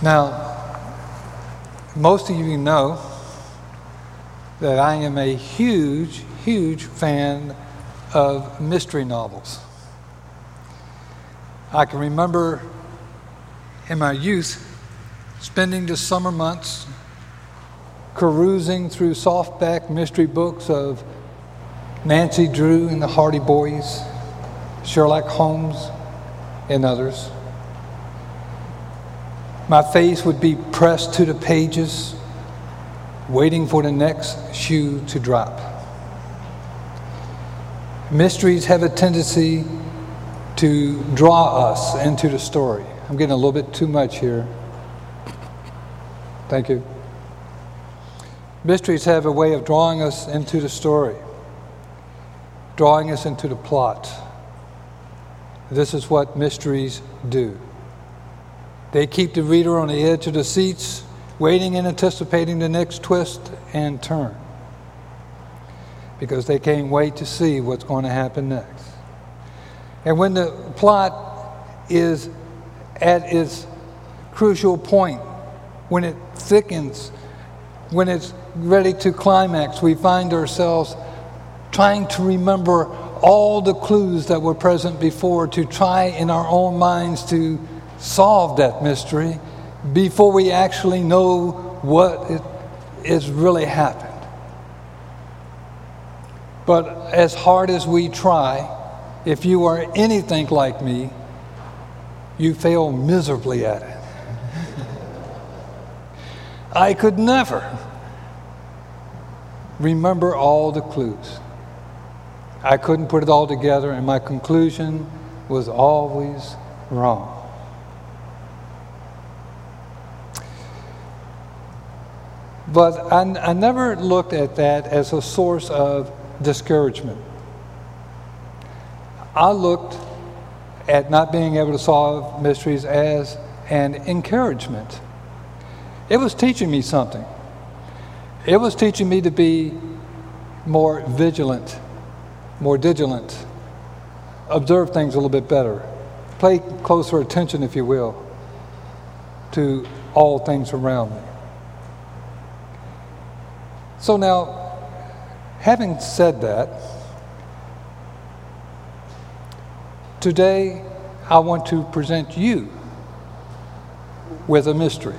Now, most of you know that I am a huge, huge fan of mystery novels. I can remember in my youth spending the summer months carousing through softback mystery books of Nancy Drew and the Hardy Boys, Sherlock Holmes, and others. My face would be pressed to the pages, waiting for the next shoe to drop. Mysteries have a tendency to draw us into the story. I'm getting a little bit too much here. Thank you. Mysteries have a way of drawing us into the story, drawing us into the plot. This is what mysteries do. They keep the reader on the edge of the seats, waiting and anticipating the next twist and turn because they can't wait to see what's going to happen next. And when the plot is at its crucial point, when it thickens, when it's ready to climax, we find ourselves trying to remember all the clues that were present before to try in our own minds to solve that mystery before we actually know what it is really happened. But as hard as we try, if you are anything like me, you fail miserably at it. I could never remember all the clues. I couldn't put it all together, and my conclusion was always wrong. But I, I never looked at that as a source of discouragement. I looked at not being able to solve mysteries as an encouragement. It was teaching me something. It was teaching me to be more vigilant, more vigilant, observe things a little bit better, pay closer attention, if you will, to all things around me. So now, having said that, today I want to present you with a mystery.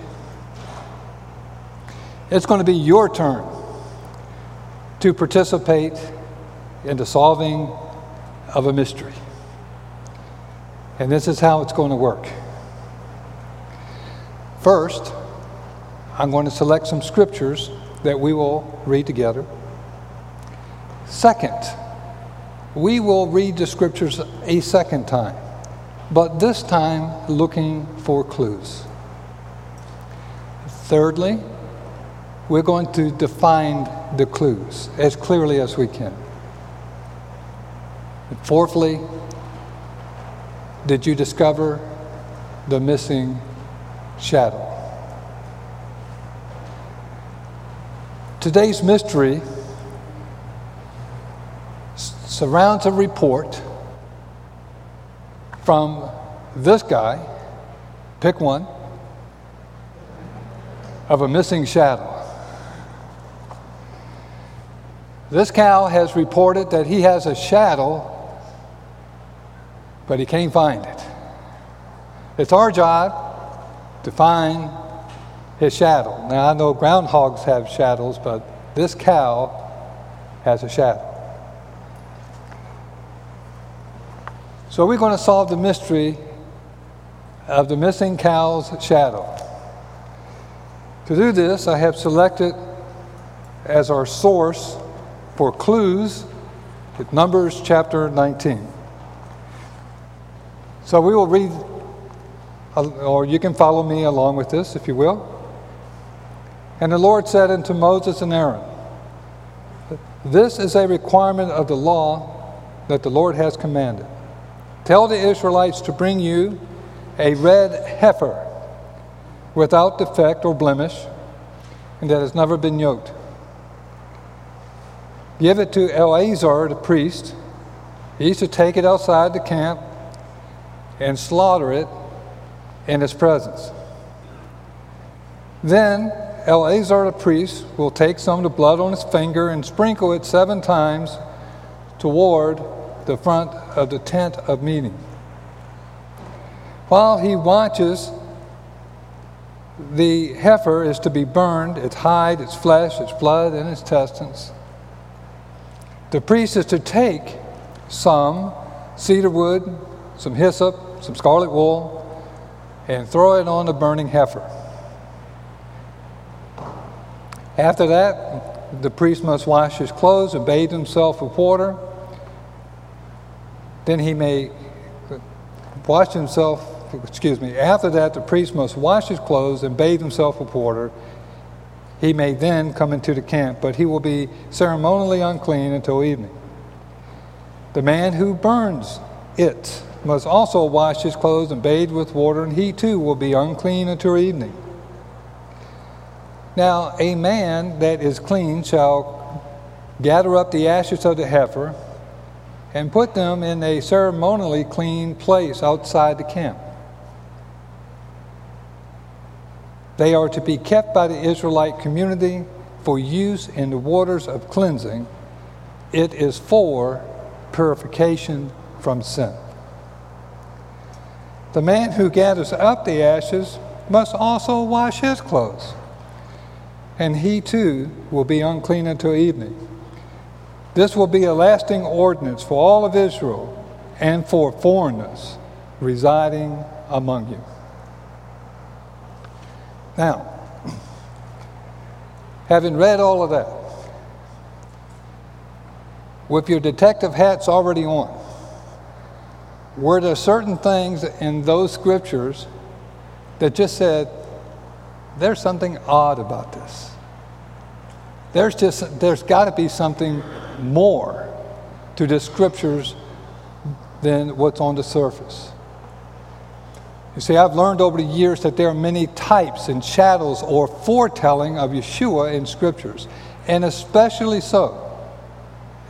It's going to be your turn to participate in the solving of a mystery. And this is how it's going to work. First, I'm going to select some scriptures that we will read together. Second, we will read the scriptures a second time, but this time looking for clues. Thirdly, we're going to define the clues as clearly as we can. And fourthly, did you discover the missing shadow? Today's mystery surrounds a report from this guy, pick one, of a missing shadow. This cow has reported that he has a shadow, but he can't find it. It's our job to find his shadow. Now, I know groundhogs have shadows, but this cow has a shadow. So, we're going to solve the mystery of the missing cow's shadow. To do this, I have selected as our source for clues Numbers chapter 19. So, we will read, uh, or you can follow me along with this if you will. And the Lord said unto Moses and Aaron, This is a requirement of the law that the Lord has commanded. Tell the Israelites to bring you a red heifer without defect or blemish, and that has never been yoked. Give it to Eleazar the priest. He He's to take it outside the camp and slaughter it in his presence. Then Eleazar the priest will take some of the blood on his finger and sprinkle it seven times toward the front of the tent of meeting. While he watches, the heifer is to be burned, its hide, its flesh, its blood, and its intestines. The priest is to take some cedar wood, some hyssop, some scarlet wool, and throw it on the burning heifer. After that, the priest must wash his clothes and bathe himself with water. Then he may wash himself, excuse me, after that, the priest must wash his clothes and bathe himself with water. He may then come into the camp, but he will be ceremonially unclean until evening. The man who burns it must also wash his clothes and bathe with water, and he too will be unclean until evening. Now, a man that is clean shall gather up the ashes of the heifer and put them in a ceremonially clean place outside the camp. They are to be kept by the Israelite community for use in the waters of cleansing. It is for purification from sin. The man who gathers up the ashes must also wash his clothes, and he too will be unclean until evening. This will be a lasting ordinance for all of Israel and for foreigners residing among you. Now, having read all of that, with your detective hats already on, were there certain things in those scriptures that just said, there's something odd about this? There's just, there's got to be something more to the scriptures than what's on the surface. You see, I've learned over the years that there are many types and shadows or foretelling of Yeshua in scriptures, and especially so,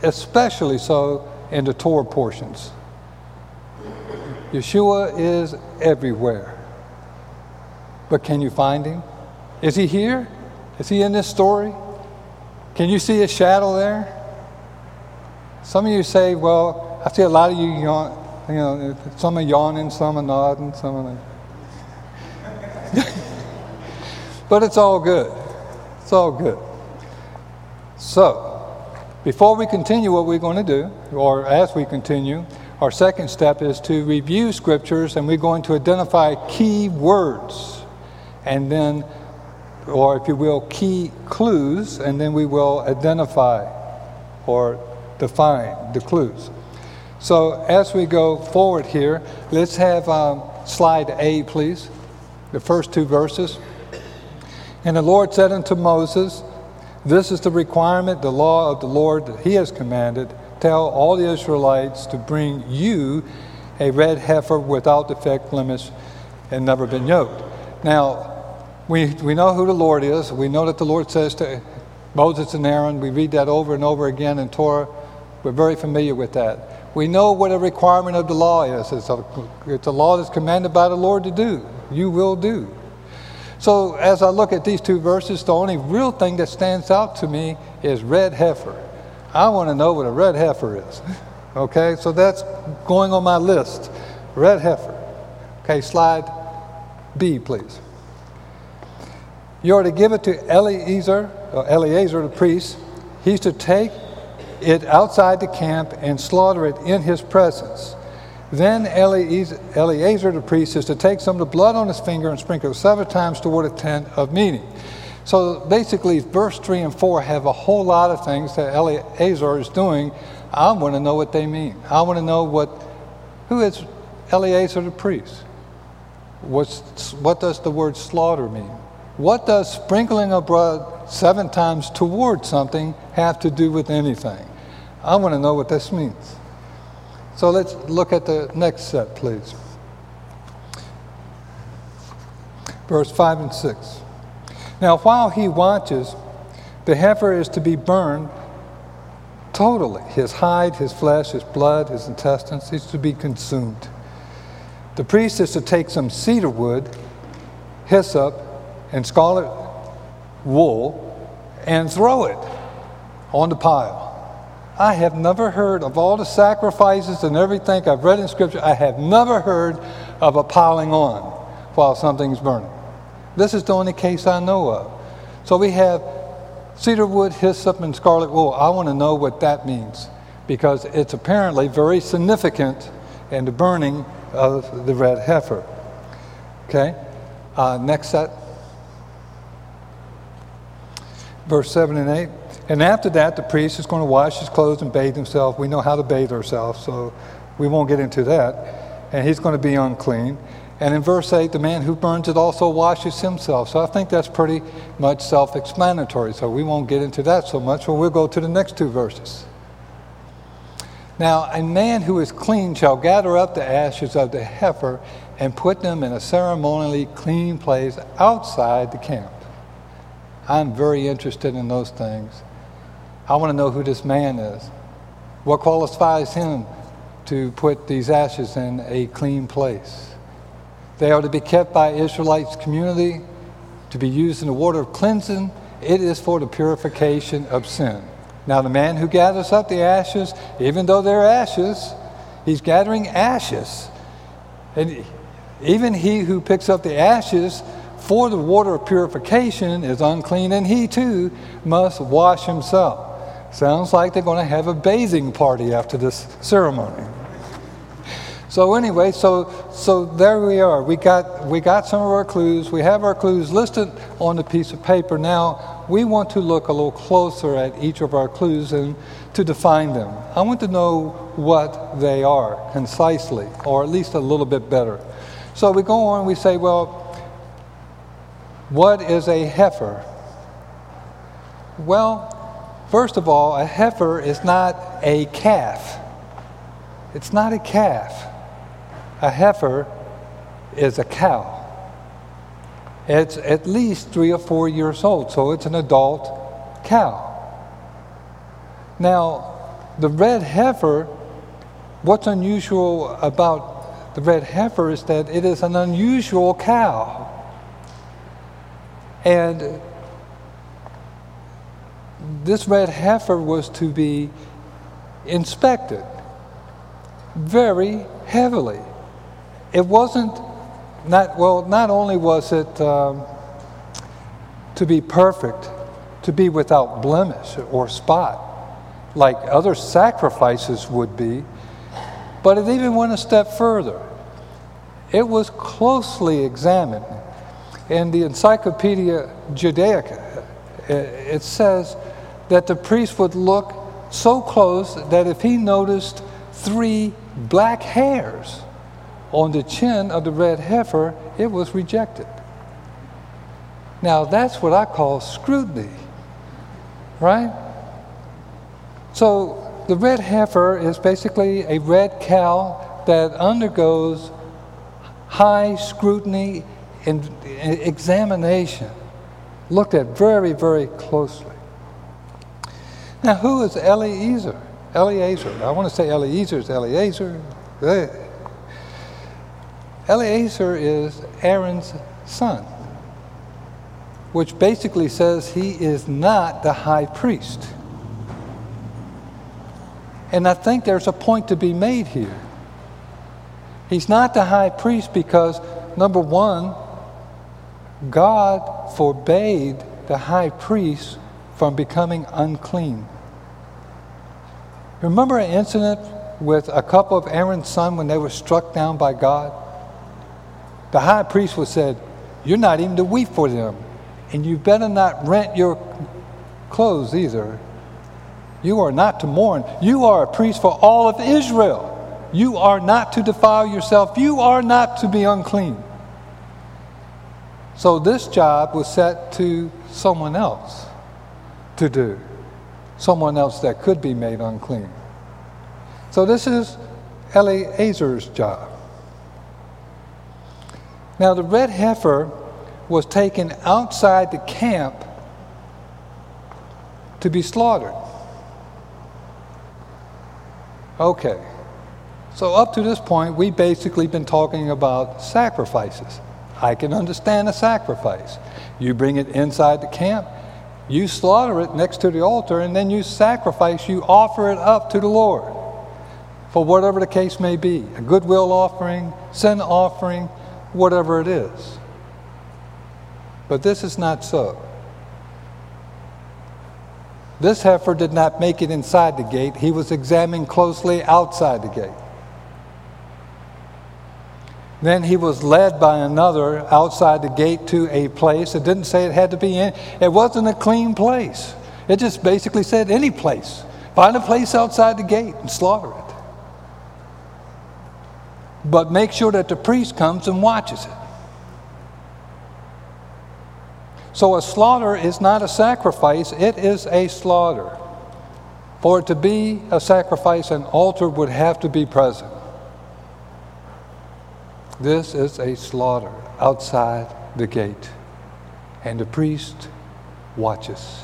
especially so in the Torah portions. Yeshua is everywhere. But can you find him? Is he here? Is he in this story? Can you see a shadow there? Some of you say, well, I see a lot of you yawn, you know, some are yawning, some are nodding, some are. but it's all good. It's all good. So, before we continue what we're going to do, or as we continue, our second step is to review scriptures and we're going to identify key words and then, or if you will, key clues, and then we will identify or define the clues. So as we go forward here, let's have um, slide A, please, the first two verses. And the Lord said unto Moses, This is the requirement, the law of the Lord that he has commanded. Tell all the Israelites to bring you a red heifer without defect, blemish, and never been yoked. Now, we, we know who the Lord is. We know that the Lord says to Moses and Aaron, we read that over and over again in Torah. We're very familiar with that. We know what a requirement of the law is. It's a, it's a law that's commanded by the Lord to do. You will do. So as I look at these two verses, the only real thing that stands out to me is red heifer. I want to know what a red heifer is. Okay, so that's going on my list. Red heifer. Okay, slide B, please. You are to give it to Eleazar, or Eleazar the priest. He's to take it outside the camp and slaughter it in his presence. Then Eleazar the priest is to take some of the blood on his finger and sprinkle it seven times toward the tent of meeting. So basically, verse 3 and 4 have a whole lot of things that Eleazar is doing. I want to know what they mean. I want to know what, who is Eleazar the priest? What's, what does the word slaughter mean? What does sprinkling of blood seven times toward something have to do with anything? I want to know what this means. So let's look at the next set, please. Verse 5 and 6. Now, while he watches, the heifer is to be burned totally. His hide, his flesh, his blood, his intestines is to be consumed. The priest is to take some cedar wood, hyssop, and scarlet wool and throw it on the pile. I have never heard of all the sacrifices and everything I've read in Scripture, I have never heard of a piling on while something's burning. This is the only case I know of. So we have cedar wood, hyssop, and scarlet wool. I want to know what that means because it's apparently very significant in the burning of the red heifer. Okay? Uh, next set. Verse 7 and 8. And after that, the priest is going to wash his clothes and bathe himself. We know how to bathe ourselves, so we won't get into that. And he's going to be unclean. And in verse 8, the man who burns it also washes himself. So I think that's pretty much self explanatory. So we won't get into that so much, but we'll go to the next two verses. Now, a man who is clean shall gather up the ashes of the heifer and put them in a ceremonially clean place outside the camp. I'm very interested in those things. I want to know who this man is. What qualifies him to put these ashes in a clean place? They are to be kept by Israelites' community, to be used in the water of cleansing. It is for the purification of sin. Now, the man who gathers up the ashes, even though they're ashes, he's gathering ashes. And even he who picks up the ashes for the water of purification is unclean, and he too must wash himself. Sounds like they're going to have a bathing party after this ceremony. So anyway, so so there we are. We got we got some of our clues. We have our clues listed on the piece of paper. Now we want to look a little closer at each of our clues and to define them. I want to know what they are concisely, or at least a little bit better. So we go on. We say, well, what is a heifer? Well, First of all, a heifer is not a calf. It's not a calf. A heifer is a cow. It's at least three or four years old, so it's an adult cow. Now, the red heifer, what's unusual about the red heifer is that it is an unusual cow. And this red heifer was to be inspected very heavily. It wasn't not well. Not only was it um, to be perfect, to be without blemish or spot, like other sacrifices would be, but it even went a step further. It was closely examined. In the Encyclopedia Judaica, it says that the priest would look so close that if he noticed three black hairs on the chin of the red heifer, it was rejected. Now, that's what I call scrutiny, right? So, the red heifer is basically a red cow that undergoes high scrutiny and examination, looked at very, very closely. Now, who is Eliezer? Eliezer. I want to say Eliezer is Eliezer. Eliezer is Aaron's son, which basically says he is not the high priest. And I think there's a point to be made here. He's not the high priest because, number one, God forbade the high priest from becoming unclean. Remember an incident with a couple of Aaron's sons when they were struck down by God? The high priest was said, You're not even to weep for them, and you better not rent your clothes either. You are not to mourn. You are a priest for all of Israel. You are not to defile yourself. You are not to be unclean. So this job was set to someone else to do, someone else that could be made unclean. So this is Eliezer's job. Now, the red heifer was taken outside the camp to be slaughtered. Okay. So, up to this point, we've basically been talking about sacrifices. I can understand a sacrifice. You bring it inside the camp, you slaughter it next to the altar, and then you sacrifice, you offer it up to the Lord for whatever the case may be a goodwill offering, sin offering, whatever it is. But this is not so. This heifer did not make it inside the gate, he was examined closely outside the gate. Then he was led by another outside the gate to a place. It didn't say it had to be in, it wasn't a clean place. It just basically said any place. Find a place outside the gate and slaughter it. But make sure that the priest comes and watches it. So a slaughter is not a sacrifice, it is a slaughter. For it to be a sacrifice, an altar would have to be present. This is a slaughter outside the gate, and the priest watches.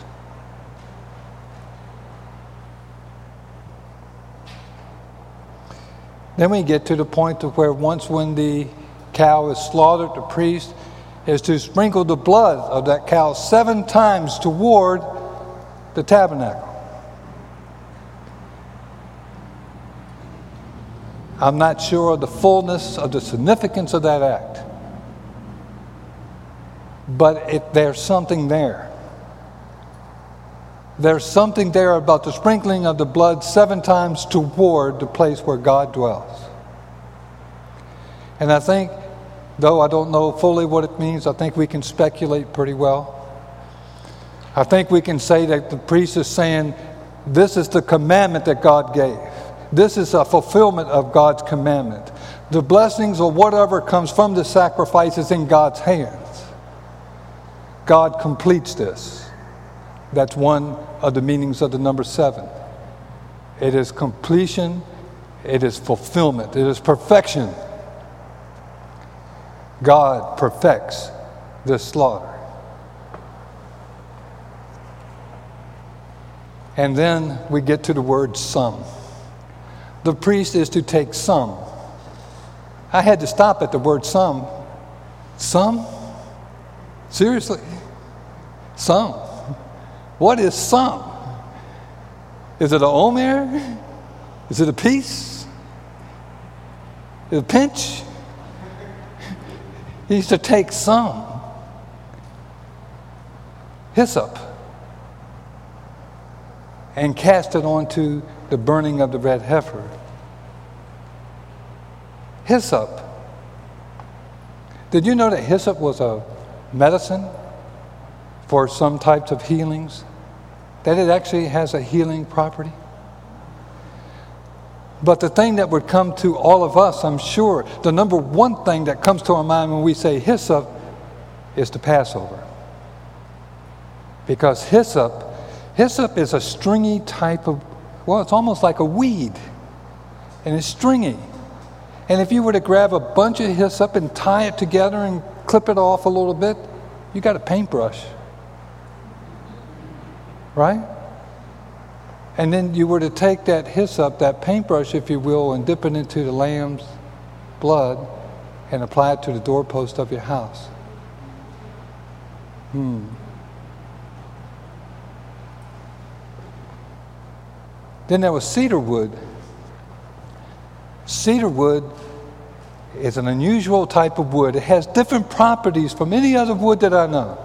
Then we get to the point of where once when the cow is slaughtered, the priest is to sprinkle the blood of that cow seven times toward the tabernacle. I'm not sure of the fullness of the significance of that act, but it, there's something there. There's something there about the sprinkling of the blood seven times toward the place where God dwells. And I think Though I don't know fully what it means, I think we can speculate pretty well. I think we can say that the priest is saying, This is the commandment that God gave. This is a fulfillment of God's commandment. The blessings or whatever comes from the sacrifice is in God's hands. God completes this. That's one of the meanings of the number seven. It is completion, it is fulfillment, it is perfection. God perfects this slaughter. And then we get to the word some. The priest is to take some. I had to stop at the word some. Some? Seriously? Some. What is some? Is it a omer? Is it a piece? Is it a pinch? He used to take some hyssop and cast it onto the burning of the red heifer. Hyssop. Did you know that hyssop was a medicine for some types of healings? That it actually has a healing property? But the thing that would come to all of us, I'm sure, the number one thing that comes to our mind when we say hyssop is the Passover. Because hyssop, hyssop is a stringy type of, well, it's almost like a weed. And it's stringy. And if you were to grab a bunch of hyssop and tie it together and clip it off a little bit, you got a paintbrush. Right? And then you were to take that hyssop, that paintbrush, if you will, and dip it into the lamb's blood and apply it to the doorpost of your house. Hmm. Then there was cedar wood. Cedar wood is an unusual type of wood. It has different properties from any other wood that I know.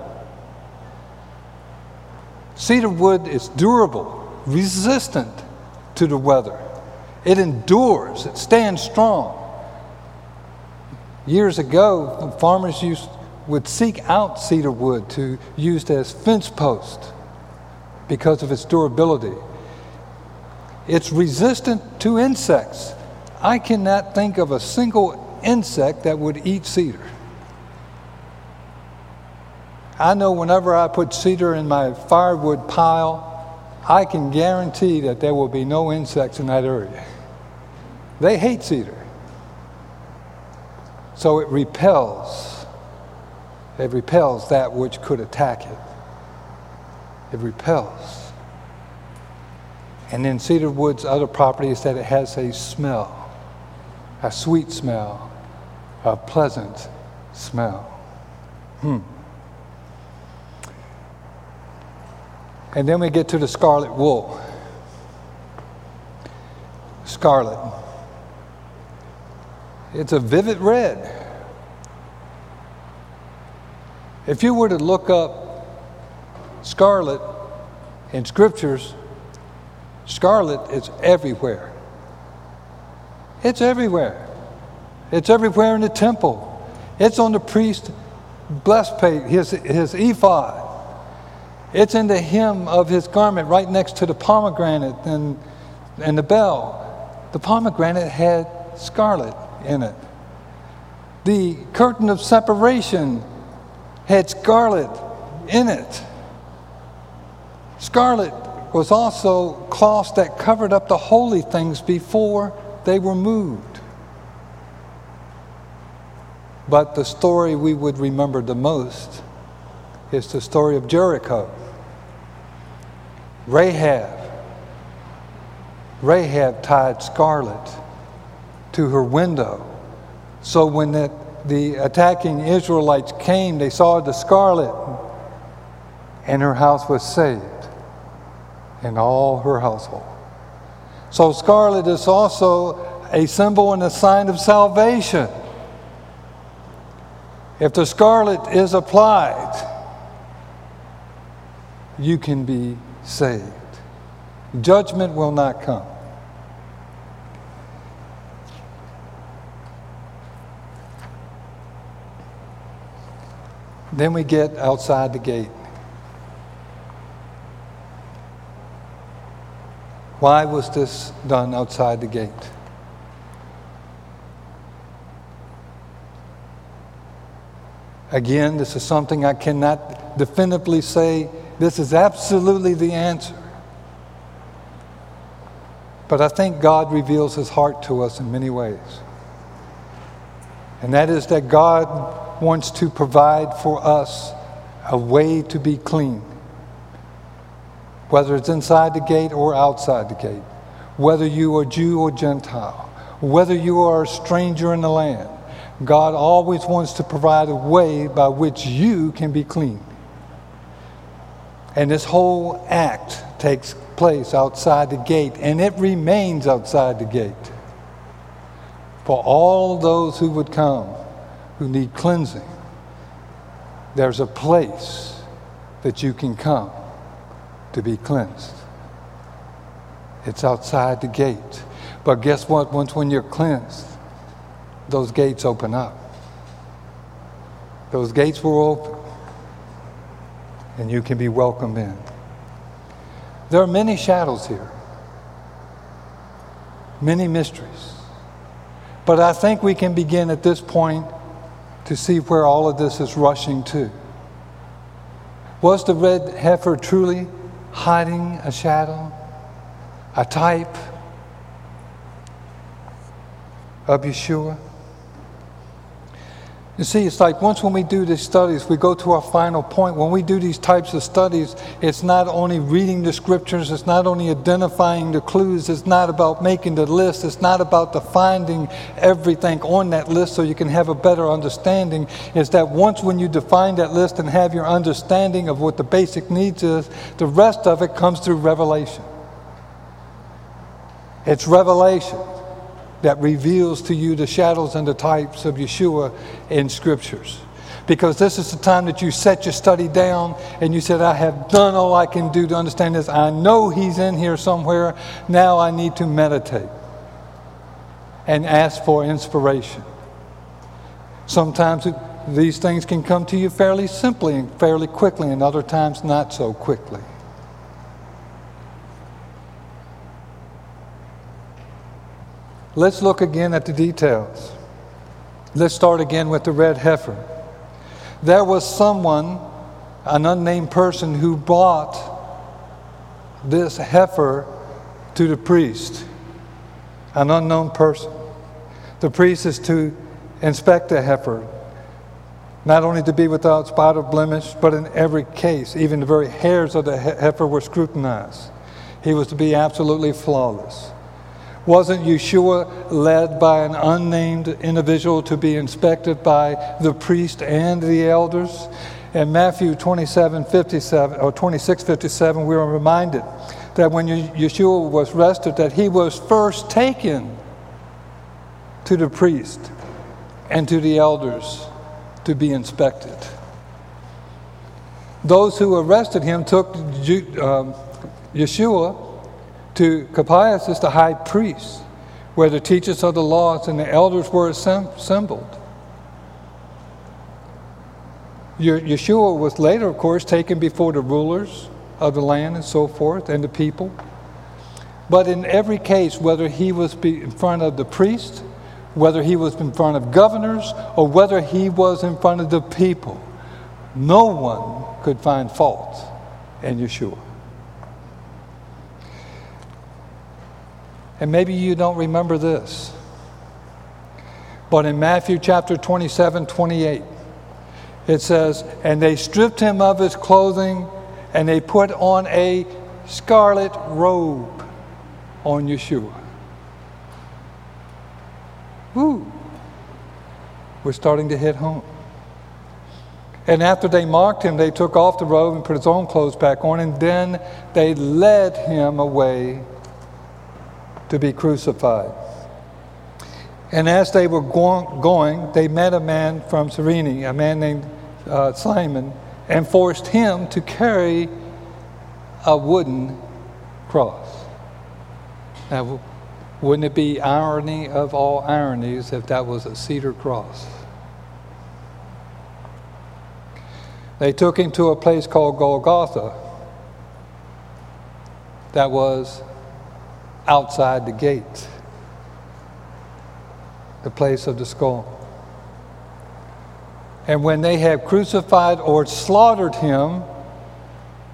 Cedar wood is durable resistant to the weather. It endures, it stands strong. Years ago, farmers used, would seek out cedar wood to use as fence posts because of its durability. It's resistant to insects. I cannot think of a single insect that would eat cedar. I know whenever I put cedar in my firewood pile, I can guarantee that there will be no insects in that area. They hate cedar. So it repels. It repels that which could attack it. It repels. And then cedar wood's other property is that it has a smell, a sweet smell, a pleasant smell. Hmm. And then we get to the scarlet wool. Scarlet. It's a vivid red. If you were to look up scarlet in scriptures, scarlet is everywhere. It's everywhere. It's everywhere in the temple. It's on the priest breastplate, his, his ephod. It's in the hem of his garment right next to the pomegranate and, and the bell. The pomegranate had scarlet in it. The curtain of separation had scarlet in it. Scarlet was also cloths that covered up the holy things before they were moved. But the story we would remember the most is the story of Jericho. Rahab. Rahab tied scarlet to her window. So when the, the attacking Israelites came, they saw the scarlet, and her house was saved, and all her household. So scarlet is also a symbol and a sign of salvation. If the scarlet is applied, you can be saved. Judgment will not come. Then we get outside the gate. Why was this done outside the gate? Again, this is something I cannot definitively say this is absolutely the answer. But I think God reveals his heart to us in many ways. And that is that God wants to provide for us a way to be clean, whether it's inside the gate or outside the gate, whether you are Jew or Gentile, whether you are a stranger in the land. God always wants to provide a way by which you can be clean. And this whole act takes place outside the gate, and it remains outside the gate for all those who would come who need cleansing, there's a place that you can come to be cleansed. It's outside the gate. But guess what? Once when you're cleansed, those gates open up. Those gates will open, and you can be welcomed in. There are many shadows here, many mysteries. But I think we can begin at this point to see where all of this is rushing to. Was the red heifer truly hiding a shadow, a type of Yeshua? You see, it's like once when we do these studies, we go to our final point. When we do these types of studies, it's not only reading the scriptures, it's not only identifying the clues, it's not about making the list, it's not about defining everything on that list so you can have a better understanding. It's that once when you define that list and have your understanding of what the basic needs is, the rest of it comes through revelation. It's revelation that reveals to you the shadows and the types of Yeshua in scriptures. Because this is the time that you set your study down and you said, I have done all I can do to understand this. I know He's in here somewhere. Now I need to meditate and ask for inspiration. Sometimes it, these things can come to you fairly simply and fairly quickly, and other times not so quickly. Let's look again at the details. Let's start again with the red heifer. There was someone, an unnamed person, who brought this heifer to the priest, an unknown person. The priest is to inspect the heifer, not only to be without spot or blemish, but in every case, even the very hairs of the heifer were scrutinized. He was to be absolutely flawless. Wasn't Yeshua led by an unnamed individual to be inspected by the priest and the elders? In Matthew 27, 57, or 26, 57, we are reminded that when Yeshua was arrested, that he was first taken to the priest and to the elders to be inspected. Those who arrested him took um, Yeshua to Caiaphas, the high priest, where the teachers of the laws and the elders were assembled. Yeshua was later, of course, taken before the rulers of the land and so forth, and the people. But in every case, whether he was in front of the priest, whether he was in front of governors, or whether he was in front of the people, no one could find fault in Yeshua. And maybe you don't remember this. But in Matthew chapter 27 28, it says, And they stripped him of his clothing, and they put on a scarlet robe on Yeshua. Woo! We're starting to hit home. And after they mocked him, they took off the robe and put his own clothes back on, and then they led him away to be crucified. And as they were going, they met a man from Cyrene, a man named uh, Simon, and forced him to carry a wooden cross. Now, wouldn't it be irony of all ironies if that was a cedar cross? They took him to a place called Golgotha that was outside the gate, the place of the skull. And when they had crucified or slaughtered him,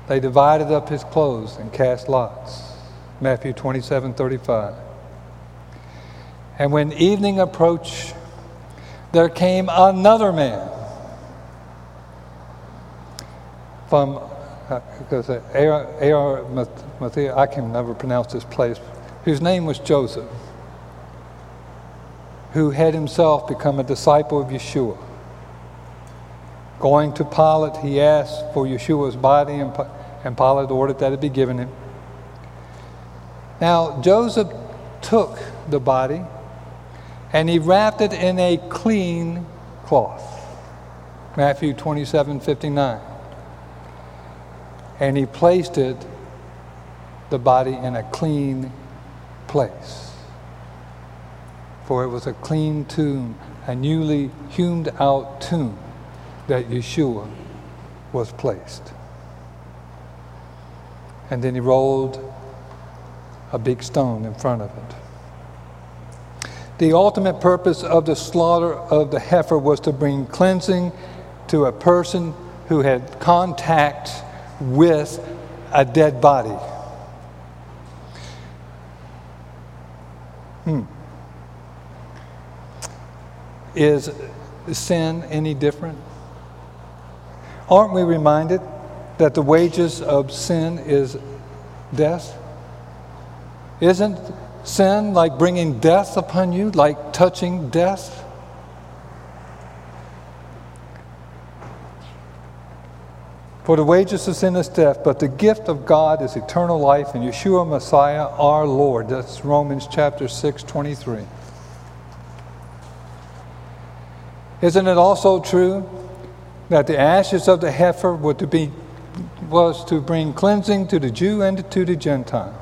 they divided up his clothes and cast lots. Matthew 27 35. And when evening approached, there came another man from because uh, I can never pronounce this place whose name was Joseph, who had himself become a disciple of Yeshua. Going to Pilate, he asked for Yeshua's body, and, Pilate ordered that it be given him. Now, Joseph took the body and he wrapped it in a clean cloth. Matthew 27 59. And he placed it, the body, in a clean place. For it was a clean tomb, a newly hewn out tomb that Yeshua was placed. And then he rolled a big stone in front of it. The ultimate purpose of the slaughter of the heifer was to bring cleansing to a person who had contact with a dead body. Hmm. Is sin any different? Aren't we reminded that the wages of sin is death? Isn't sin like bringing death upon you, like touching death? For the wages of sin is death, but the gift of God is eternal life in Yeshua Messiah our Lord. That's Romans chapter 6, 23. Isn't it also true that the ashes of the heifer were to be, was to bring cleansing to the Jew and to the Gentile?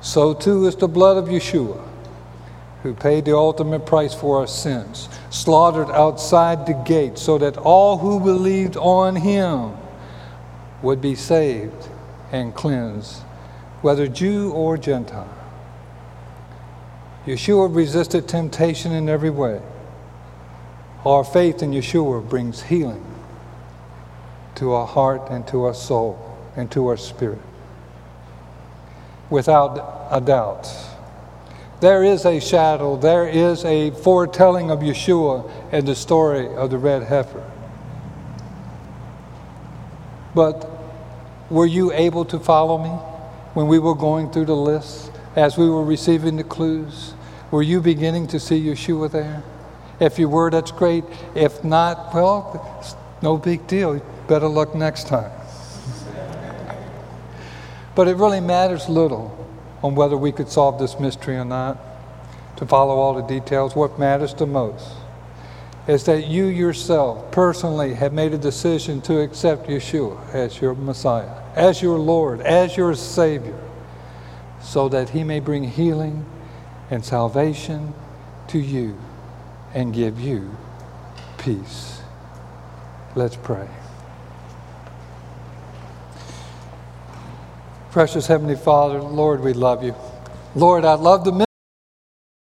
So too is the blood of Yeshua who paid the ultimate price for our sins, slaughtered outside the gate so that all who believed on him would be saved and cleansed, whether Jew or Gentile. Yeshua resisted temptation in every way. Our faith in Yeshua brings healing to our heart and to our soul and to our spirit. Without a doubt there is a shadow, there is a foretelling of Yeshua and the story of the red heifer. But were you able to follow me? when we were going through the list, as we were receiving the clues? Were you beginning to see Yeshua there? If you were, that's great. If not, well, no big deal. Better luck next time. But it really matters little on whether we could solve this mystery or not, to follow all the details. What matters the most is that you yourself personally have made a decision to accept Yeshua as your Messiah, as your Lord, as your Savior, so that He may bring healing and salvation to you and give you peace. Let's pray. Precious Heavenly Father, Lord, we love you. Lord, I love the